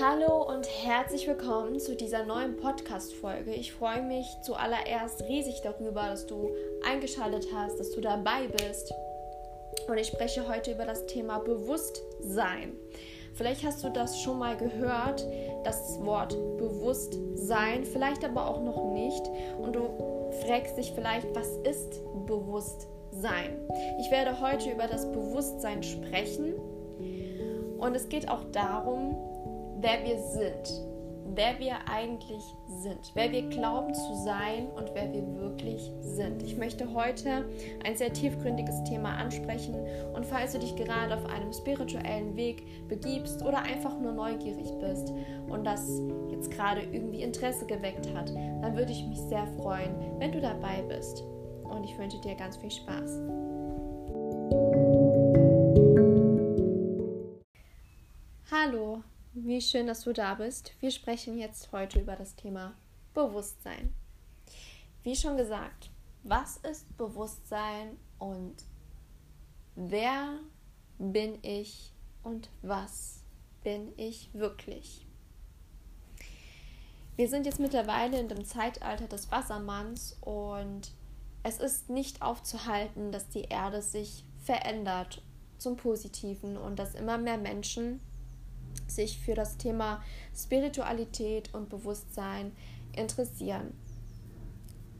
Hallo und herzlich willkommen zu dieser neuen Podcast-Folge. Ich freue mich zuallererst riesig darüber, dass du eingeschaltet hast, dass du dabei bist. Und ich spreche heute über das Thema Bewusstsein. Vielleicht hast du das schon mal gehört, das Wort Bewusstsein, vielleicht aber auch noch nicht. Und du fragst dich vielleicht, was ist Bewusstsein? Ich werde heute über das Bewusstsein sprechen. Und es geht auch darum, wer wir sind, wer wir eigentlich sind, wer wir glauben zu sein und wer wir wirklich sind. Ich möchte heute ein sehr tiefgründiges Thema ansprechen und falls du dich gerade auf einem spirituellen Weg begibst oder einfach nur neugierig bist und das jetzt gerade irgendwie Interesse geweckt hat, dann würde ich mich sehr freuen, wenn du dabei bist. Und ich wünsche dir ganz viel Spaß. Hallo, wie schön, dass du da bist. Wir sprechen jetzt heute über das Thema Bewusstsein. Wie schon gesagt, was ist Bewusstsein und wer bin ich und was bin ich wirklich? Wir sind jetzt mittlerweile in dem Zeitalter des Wassermanns und es ist nicht aufzuhalten, dass die Erde sich verändert zum Positiven und dass immer mehr Menschen sich für das Thema Spiritualität und Bewusstsein interessieren.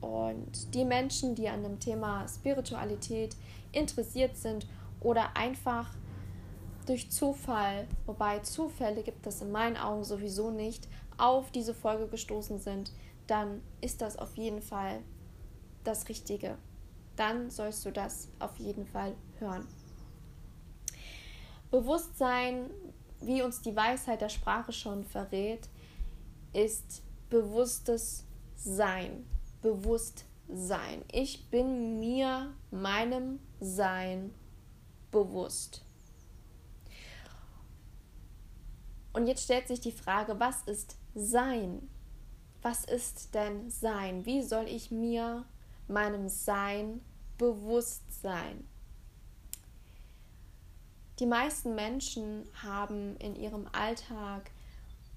Und die Menschen, die an dem Thema Spiritualität interessiert sind oder einfach durch Zufall, wobei Zufälle gibt es in meinen Augen sowieso nicht, auf diese Folge gestoßen sind, dann ist das auf jeden Fall das Richtige. Dann sollst du das auf jeden Fall hören. Bewusstsein wie uns die Weisheit der Sprache schon verrät, ist bewusstes Sein. Bewusstsein. Ich bin mir meinem Sein bewusst. Und jetzt stellt sich die Frage, was ist Sein? Was ist denn Sein? Wie soll ich mir meinem Sein bewusst sein? Die meisten Menschen haben in ihrem Alltag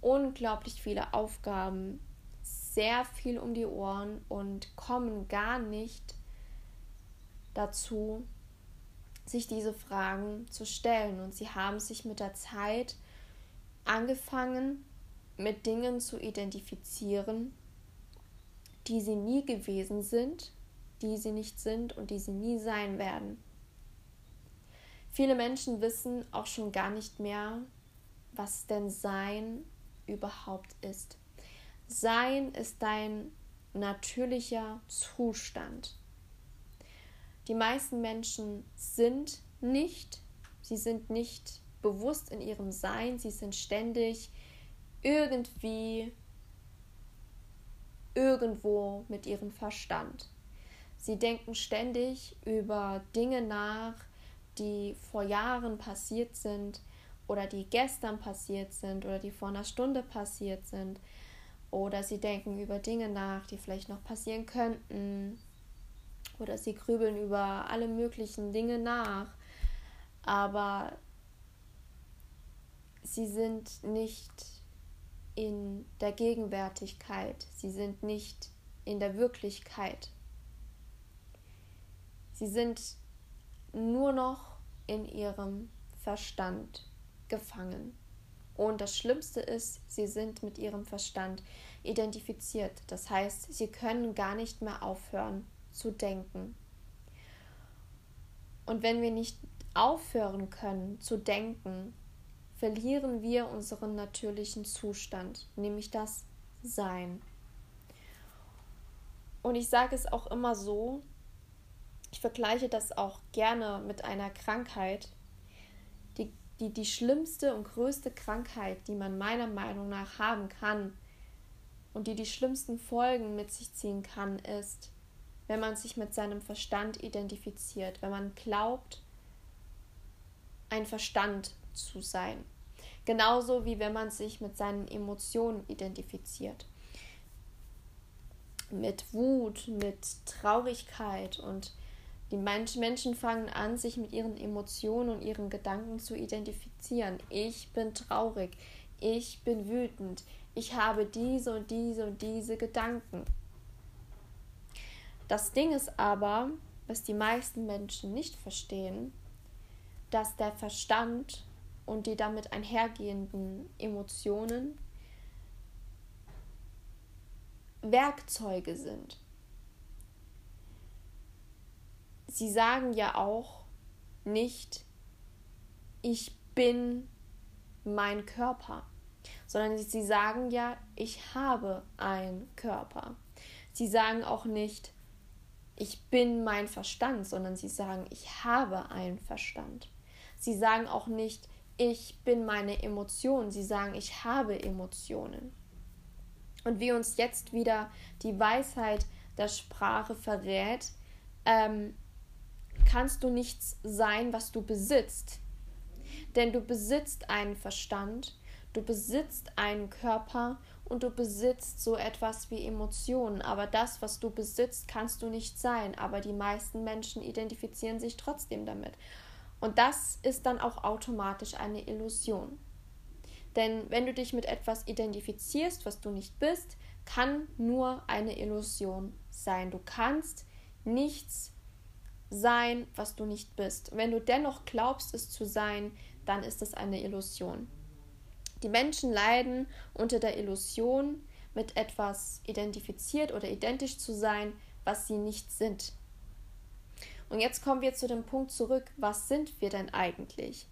unglaublich viele Aufgaben, sehr viel um die Ohren und kommen gar nicht dazu, sich diese Fragen zu stellen. Und sie haben sich mit der Zeit angefangen, mit Dingen zu identifizieren, die sie nie gewesen sind, die sie nicht sind und die sie nie sein werden. Viele Menschen wissen auch schon gar nicht mehr, was denn Sein überhaupt ist. Sein ist dein natürlicher Zustand. Die meisten Menschen sind nicht, sie sind nicht bewusst in ihrem Sein, sie sind ständig irgendwie irgendwo mit ihrem Verstand. Sie denken ständig über Dinge nach, die vor Jahren passiert sind oder die gestern passiert sind oder die vor einer Stunde passiert sind oder sie denken über Dinge nach, die vielleicht noch passieren könnten oder sie grübeln über alle möglichen Dinge nach, aber sie sind nicht in der Gegenwärtigkeit, sie sind nicht in der Wirklichkeit. Sie sind nur noch in ihrem Verstand gefangen. Und das Schlimmste ist, sie sind mit ihrem Verstand identifiziert. Das heißt, sie können gar nicht mehr aufhören zu denken. Und wenn wir nicht aufhören können zu denken, verlieren wir unseren natürlichen Zustand, nämlich das Sein. Und ich sage es auch immer so, ich vergleiche das auch gerne mit einer Krankheit. Die, die, die schlimmste und größte Krankheit, die man meiner Meinung nach haben kann und die die schlimmsten Folgen mit sich ziehen kann, ist, wenn man sich mit seinem Verstand identifiziert, wenn man glaubt, ein Verstand zu sein. Genauso wie wenn man sich mit seinen Emotionen identifiziert. Mit Wut, mit Traurigkeit und die Menschen fangen an, sich mit ihren Emotionen und ihren Gedanken zu identifizieren. Ich bin traurig. ich bin wütend, ich habe diese und diese und diese Gedanken. Das Ding ist aber, was die meisten Menschen nicht verstehen, dass der Verstand und die damit einhergehenden Emotionen Werkzeuge sind. Sie sagen ja auch nicht, ich bin mein Körper, sondern sie sagen ja, ich habe einen Körper. Sie sagen auch nicht, ich bin mein Verstand, sondern sie sagen, ich habe einen Verstand. Sie sagen auch nicht, ich bin meine Emotionen, sie sagen, ich habe Emotionen. Und wie uns jetzt wieder die Weisheit der Sprache verrät, ähm, kannst du nichts sein, was du besitzt. Denn du besitzt einen Verstand, du besitzt einen Körper und du besitzt so etwas wie Emotionen. Aber das, was du besitzt, kannst du nicht sein. Aber die meisten Menschen identifizieren sich trotzdem damit. Und das ist dann auch automatisch eine Illusion. Denn wenn du dich mit etwas identifizierst, was du nicht bist, kann nur eine Illusion sein. Du kannst nichts sein, was du nicht bist. Wenn du dennoch glaubst, es zu sein, dann ist es eine Illusion. Die Menschen leiden unter der Illusion, mit etwas identifiziert oder identisch zu sein, was sie nicht sind. Und jetzt kommen wir zu dem Punkt zurück, was sind wir denn eigentlich?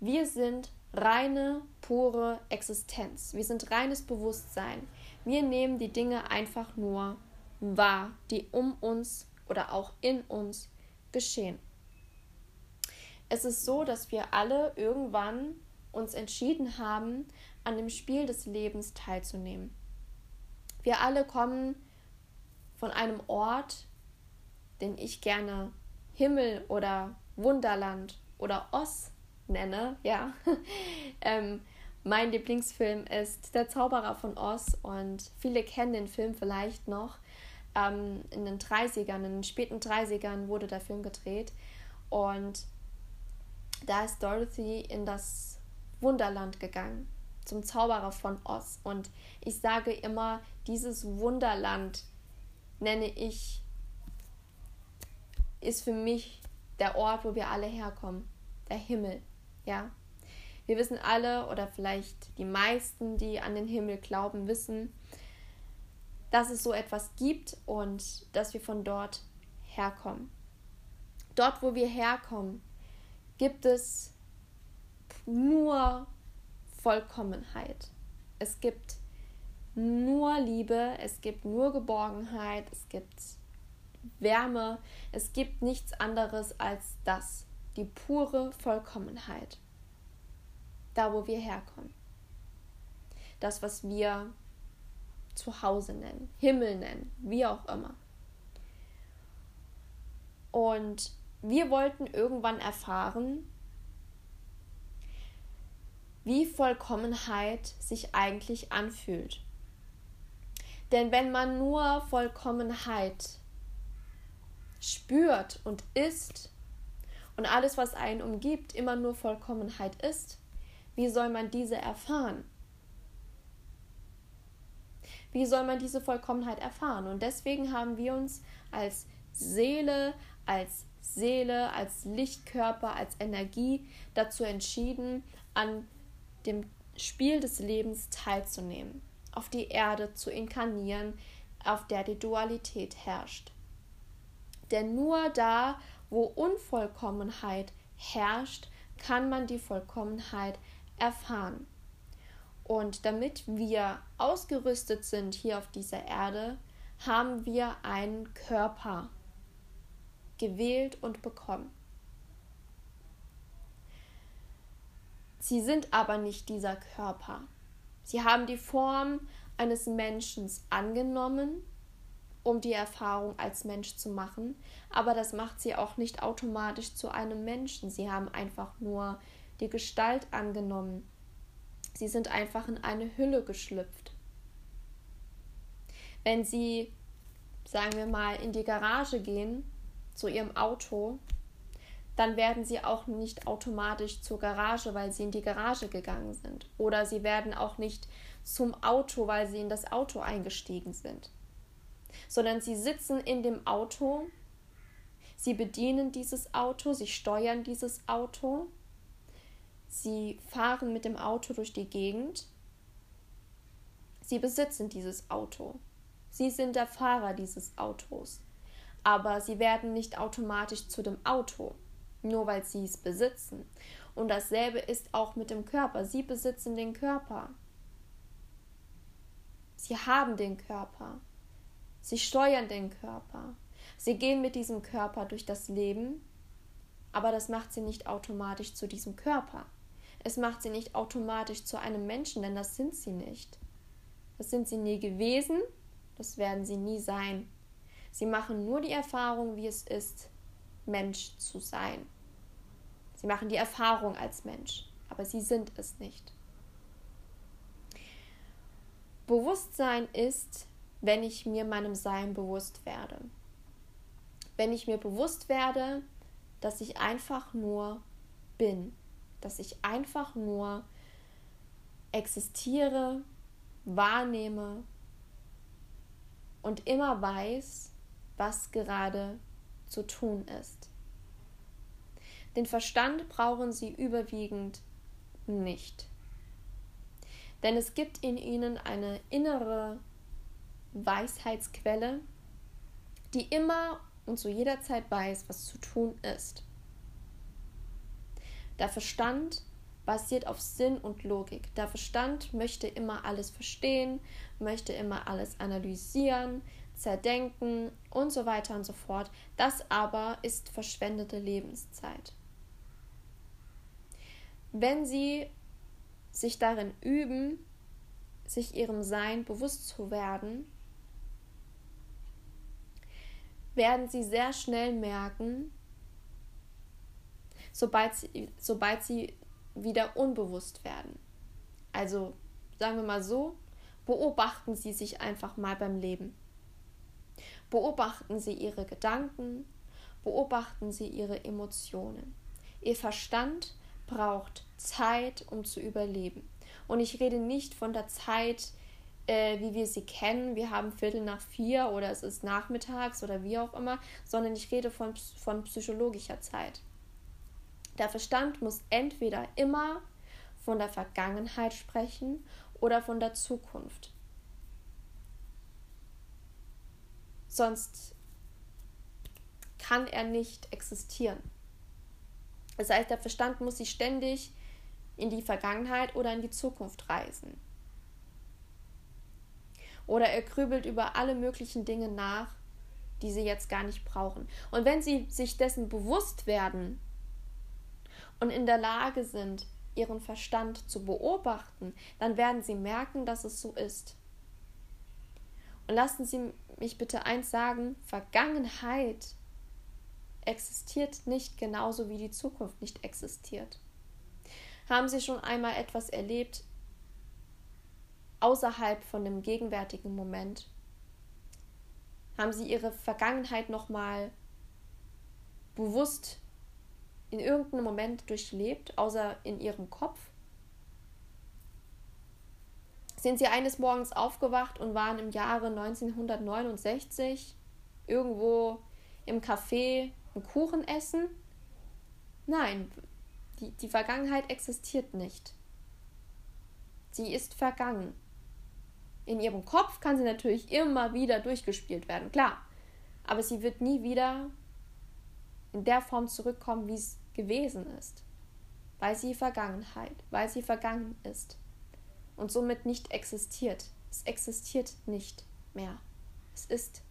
Wir sind reine, pure Existenz. Wir sind reines Bewusstsein. Wir nehmen die Dinge einfach nur wahr, die um uns oder auch in uns geschehen. Es ist so, dass wir alle irgendwann uns entschieden haben, an dem Spiel des Lebens teilzunehmen. Wir alle kommen von einem Ort, den ich gerne Himmel oder Wunderland oder Oz nenne, ja. ähm, mein Lieblingsfilm ist Der Zauberer von Oz und viele kennen den Film vielleicht noch. Ähm, in den 30ern, in den späten 30ern wurde der Film gedreht und da ist Dorothy in das Wunderland gegangen, zum Zauberer von Oz. Und ich sage immer, dieses Wunderland nenne ich, ist für mich der Ort, wo wir alle herkommen, der Himmel, ja. Wir wissen alle, oder vielleicht die meisten, die an den Himmel glauben, wissen, dass es so etwas gibt und dass wir von dort herkommen. Dort, wo wir herkommen, gibt es nur Vollkommenheit. Es gibt nur Liebe, es gibt nur Geborgenheit, es gibt Wärme, es gibt nichts anderes als das, die pure Vollkommenheit. Da, wo wir herkommen. Das, was wir zu Hause nennen, Himmel nennen, wie auch immer. Und wir wollten irgendwann erfahren, wie Vollkommenheit sich eigentlich anfühlt. Denn wenn man nur Vollkommenheit spürt und ist und alles, was einen umgibt, immer nur Vollkommenheit ist, wie soll man diese erfahren? Wie soll man diese Vollkommenheit erfahren? Und deswegen haben wir uns als Seele, als Seele, als Lichtkörper, als Energie dazu entschieden, an dem Spiel des Lebens teilzunehmen, auf die Erde zu inkarnieren, auf der die Dualität herrscht. Denn nur da, wo Unvollkommenheit herrscht, kann man die Vollkommenheit erfahren. Und damit wir ausgerüstet sind hier auf dieser Erde, haben wir einen Körper gewählt und bekommen. Sie sind aber nicht dieser Körper. Sie haben die Form eines Menschen angenommen, um die Erfahrung als Mensch zu machen, aber das macht sie auch nicht automatisch zu einem Menschen. Sie haben einfach nur die Gestalt angenommen. Sie sind einfach in eine Hülle geschlüpft. Wenn Sie, sagen wir mal, in die Garage gehen, zu Ihrem Auto, dann werden sie auch nicht automatisch zur Garage, weil sie in die Garage gegangen sind. Oder sie werden auch nicht zum Auto, weil sie in das Auto eingestiegen sind. Sondern sie sitzen in dem Auto, sie bedienen dieses Auto, sie steuern dieses Auto, sie fahren mit dem Auto durch die Gegend, sie besitzen dieses Auto. Sie sind der Fahrer dieses Autos. Aber sie werden nicht automatisch zu dem Auto nur weil sie es besitzen. Und dasselbe ist auch mit dem Körper. Sie besitzen den Körper. Sie haben den Körper. Sie steuern den Körper. Sie gehen mit diesem Körper durch das Leben, aber das macht sie nicht automatisch zu diesem Körper. Es macht sie nicht automatisch zu einem Menschen, denn das sind sie nicht. Das sind sie nie gewesen, das werden sie nie sein. Sie machen nur die Erfahrung, wie es ist, Mensch zu sein. Sie machen die Erfahrung als Mensch, aber sie sind es nicht. Bewusstsein ist, wenn ich mir meinem Sein bewusst werde. Wenn ich mir bewusst werde, dass ich einfach nur bin, dass ich einfach nur existiere, wahrnehme und immer weiß, was gerade zu tun ist. Den Verstand brauchen sie überwiegend nicht. Denn es gibt in ihnen eine innere Weisheitsquelle, die immer und zu jeder Zeit weiß, was zu tun ist. Der Verstand basiert auf Sinn und Logik. Der Verstand möchte immer alles verstehen, möchte immer alles analysieren, zerdenken und so weiter und so fort. Das aber ist verschwendete Lebenszeit. Wenn sie sich darin üben, sich ihrem Sein bewusst zu werden, werden sie sehr schnell merken, sobald sie, sobald sie wieder unbewusst werden. Also sagen wir mal so, beobachten Sie sich einfach mal beim Leben. Beobachten Sie Ihre Gedanken, beobachten Sie Ihre Emotionen. Ihr Verstand braucht Zeit, um zu überleben. Und ich rede nicht von der Zeit, äh, wie wir sie kennen, wir haben Viertel nach vier oder es ist nachmittags oder wie auch immer, sondern ich rede von, von psychologischer Zeit. Der Verstand muss entweder immer von der Vergangenheit sprechen oder von der Zukunft. Sonst kann er nicht existieren. Das heißt, der Verstand muss sich ständig in die Vergangenheit oder in die Zukunft reisen. Oder er grübelt über alle möglichen Dinge nach, die sie jetzt gar nicht brauchen. Und wenn sie sich dessen bewusst werden und in der Lage sind, ihren Verstand zu beobachten, dann werden sie merken, dass es so ist. Und lassen Sie mich bitte eins sagen, Vergangenheit existiert nicht genauso wie die Zukunft nicht existiert. Haben Sie schon einmal etwas erlebt außerhalb von dem gegenwärtigen Moment? Haben Sie Ihre Vergangenheit nochmal bewusst in irgendeinem Moment durchlebt, außer in Ihrem Kopf? Sind Sie eines Morgens aufgewacht und waren im Jahre 1969 irgendwo im Café einen Kuchen essen? Nein, die, die Vergangenheit existiert nicht. Sie ist vergangen. In ihrem Kopf kann sie natürlich immer wieder durchgespielt werden, klar. Aber sie wird nie wieder in der Form zurückkommen, wie es gewesen ist. Weil sie Vergangenheit, weil sie vergangen ist. Und somit nicht existiert. Es existiert nicht mehr. Es ist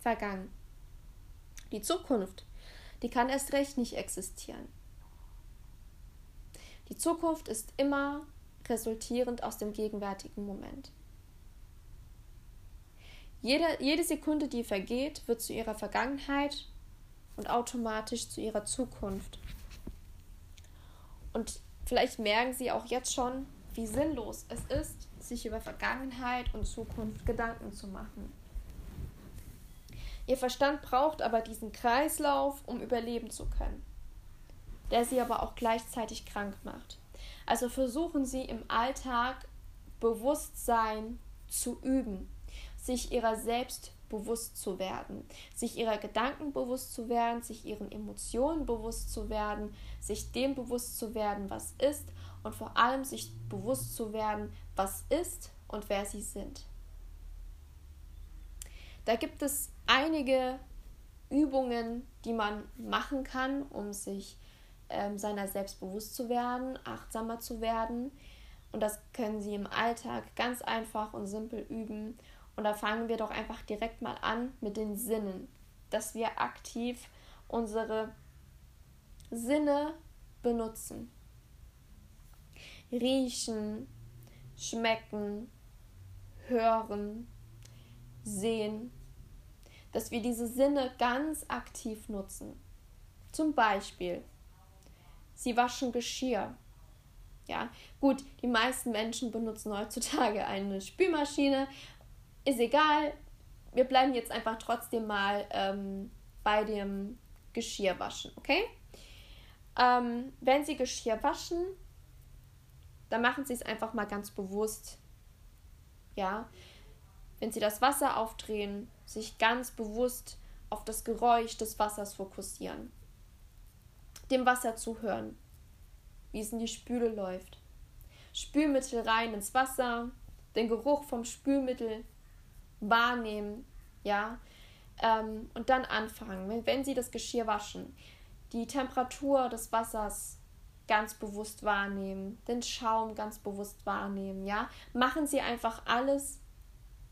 vergangen. Die Zukunft die kann erst recht nicht existieren. Die Zukunft ist immer resultierend aus dem gegenwärtigen Moment. Jede, jede Sekunde, die vergeht, wird zu ihrer Vergangenheit und automatisch zu ihrer Zukunft. Und vielleicht merken Sie auch jetzt schon, wie sinnlos es ist, sich über Vergangenheit und Zukunft Gedanken zu machen. Ihr Verstand braucht aber diesen Kreislauf, um überleben zu können. der sie aber auch gleichzeitig krank macht. Also versuchen Sie im Alltag Bewusstsein zu üben, sich ihrer selbst bewusst zu werden, sich ihrer Gedanken bewusst zu werden, sich ihren Emotionen bewusst zu werden, sich dem bewusst zu werden, was ist und vor allem sich bewusst zu werden, was ist und wer sie sind. Da gibt es einige Übungen, die man machen kann, um sich ähm, seiner selbst bewusst zu werden, achtsamer zu werden. Und das können Sie im Alltag ganz einfach und simpel üben. Und da fangen wir doch einfach direkt mal an mit den Sinnen, dass wir aktiv unsere Sinne benutzen. Riechen, schmecken, hören, sehen, dass wir diese Sinne ganz aktiv nutzen. Zum Beispiel, sie waschen Geschirr. Ja, gut, die meisten Menschen benutzen heutzutage eine Spülmaschine. Ist egal, wir bleiben jetzt einfach trotzdem mal ähm, bei dem Geschirrwaschen, okay? Ähm, wenn Sie Geschirr waschen, dann machen Sie es einfach mal ganz bewusst. Ja, wenn Sie das Wasser aufdrehen, sich ganz bewusst auf das Geräusch des Wassers fokussieren. Dem Wasser zuhören, wie es in die Spüle läuft. Spülmittel rein ins Wasser, den Geruch vom Spülmittel wahrnehmen, ja, ähm, und dann anfangen, wenn, wenn Sie das Geschirr waschen, die Temperatur des Wassers ganz bewusst wahrnehmen, den Schaum ganz bewusst wahrnehmen, ja. Machen Sie einfach alles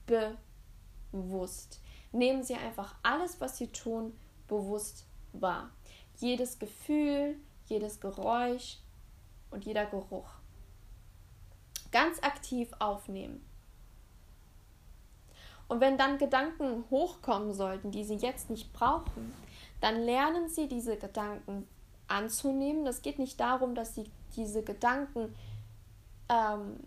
bewusst. Nehmen Sie einfach alles, was Sie tun, bewusst wahr. Jedes Gefühl, jedes Geräusch und jeder Geruch. Ganz aktiv aufnehmen. Und wenn dann Gedanken hochkommen sollten, die Sie jetzt nicht brauchen, dann lernen Sie diese Gedanken anzunehmen. Das geht nicht darum, dass Sie diese Gedanken ähm,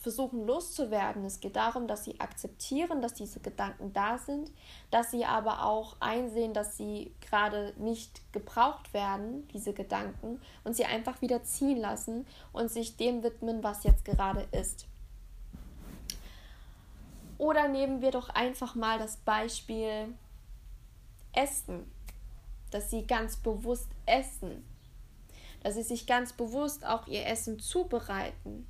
versuchen loszuwerden. Es geht darum, dass sie akzeptieren, dass diese Gedanken da sind, dass sie aber auch einsehen, dass sie gerade nicht gebraucht werden, diese Gedanken, und sie einfach wieder ziehen lassen und sich dem widmen, was jetzt gerade ist. Oder nehmen wir doch einfach mal das Beispiel Essen, dass sie ganz bewusst essen, dass sie sich ganz bewusst auch ihr Essen zubereiten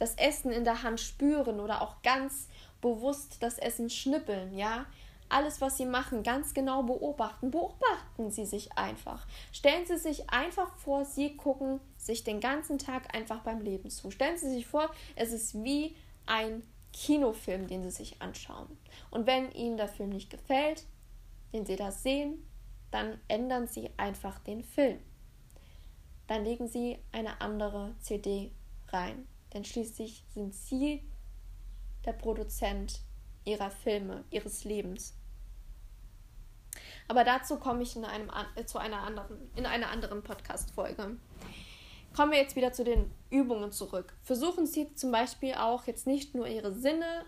das Essen in der Hand spüren oder auch ganz bewusst das Essen schnippeln, ja. Alles, was sie machen, ganz genau beobachten. Beobachten Sie sich einfach. Stellen Sie sich einfach vor, Sie gucken sich den ganzen Tag einfach beim Leben zu. Stellen Sie sich vor, es ist wie ein Kinofilm, den Sie sich anschauen. Und wenn Ihnen der Film nicht gefällt, den Sie da sehen, dann ändern Sie einfach den Film. Dann legen Sie eine andere CD rein denn schließlich sind sie der Produzent ihrer Filme, ihres Lebens. Aber dazu komme ich in, einem, zu einer anderen, in einer anderen Podcast-Folge. Kommen wir jetzt wieder zu den Übungen zurück. Versuchen Sie zum Beispiel auch jetzt nicht nur Ihre Sinne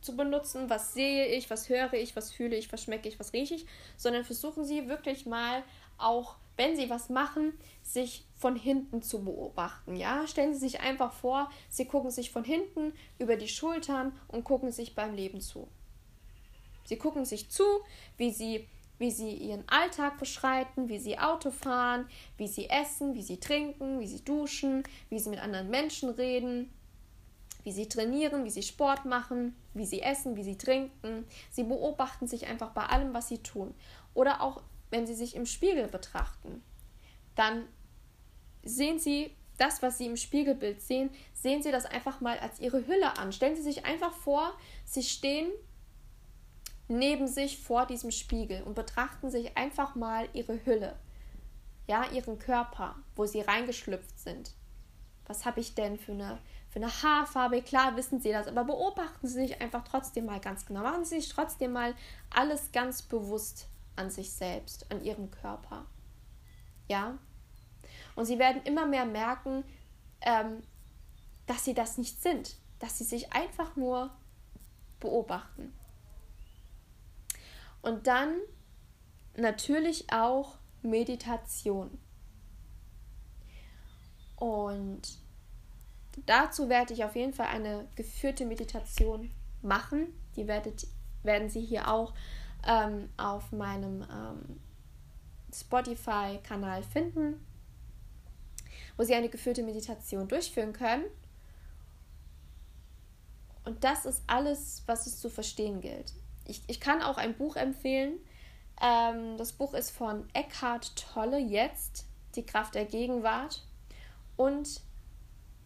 zu benutzen, was sehe ich, was höre ich, was fühle ich, was schmecke ich, was rieche ich, sondern versuchen Sie wirklich mal auch, wenn Sie was machen, sich von hinten zu beobachten. Ja, stellen Sie sich einfach vor, Sie gucken sich von hinten über die Schultern und gucken sich beim Leben zu. Sie gucken sich zu, wie Sie wie sie ihren Alltag beschreiten, wie sie Auto fahren, wie sie essen, wie sie trinken, wie sie duschen, wie sie mit anderen Menschen reden, wie sie trainieren, wie sie Sport machen, wie sie essen, wie sie trinken. Sie beobachten sich einfach bei allem, was sie tun. Oder auch, wenn sie sich im Spiegel betrachten, dann sehen Sie das, was Sie im Spiegelbild sehen, sehen Sie das einfach mal als Ihre Hülle an. Stellen Sie sich einfach vor, Sie stehen neben sich vor diesem Spiegel und betrachten sich einfach mal Ihre Hülle, ja, Ihren Körper, wo Sie reingeschlüpft sind. Was habe ich denn für eine, für eine Haarfarbe? Klar wissen Sie das, aber beobachten Sie sich einfach trotzdem mal ganz genau. Machen Sie sich trotzdem mal alles ganz bewusst an sich selbst, an Ihrem Körper. Ja, und sie werden immer mehr merken, ähm, dass sie das nicht sind, dass sie sich einfach nur beobachten. Und dann natürlich auch Meditation. Und dazu werde ich auf jeden Fall eine geführte Meditation machen. Die werdet, werden Sie hier auch ähm, auf meinem ähm, Spotify-Kanal finden, wo Sie eine geführte Meditation durchführen können. Und das ist alles, was es zu verstehen gilt. Ich, ich kann auch ein Buch empfehlen. Ähm, das Buch ist von Eckhart Tolle, jetzt, Die Kraft der Gegenwart. Und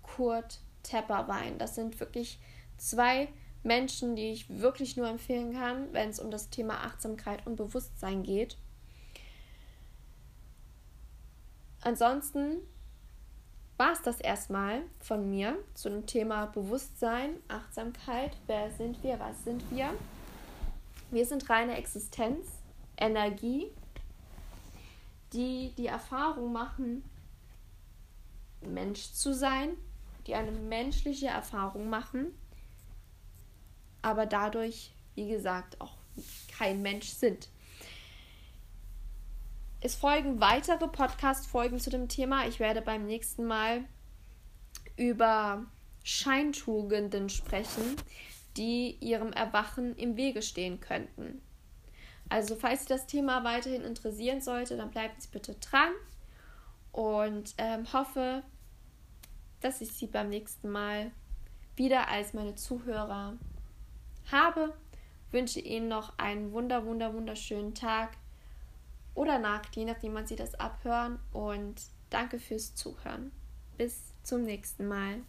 Kurt Tepperwein. Das sind wirklich zwei Menschen, die ich wirklich nur empfehlen kann, wenn es um das Thema Achtsamkeit und Bewusstsein geht. Ansonsten war es das erstmal von mir zu dem Thema Bewusstsein, Achtsamkeit. Wer sind wir? Was sind wir? Wir sind reine Existenz, Energie, die die Erfahrung machen, Mensch zu sein, die eine menschliche Erfahrung machen, aber dadurch, wie gesagt, auch kein Mensch sind. Es folgen weitere Podcast-Folgen zu dem Thema. Ich werde beim nächsten Mal über Scheintugenden sprechen, die ihrem Erwachen im Wege stehen könnten. Also, falls Sie das Thema weiterhin interessieren sollte, dann bleiben Sie bitte dran und ähm, hoffe, dass ich Sie beim nächsten Mal wieder als meine Zuhörer habe. Wünsche Ihnen noch einen wunder, wunder, wunderschönen Tag oder Nacht, je nachdem, wann Sie das abhören. Und danke fürs Zuhören. Bis zum nächsten Mal.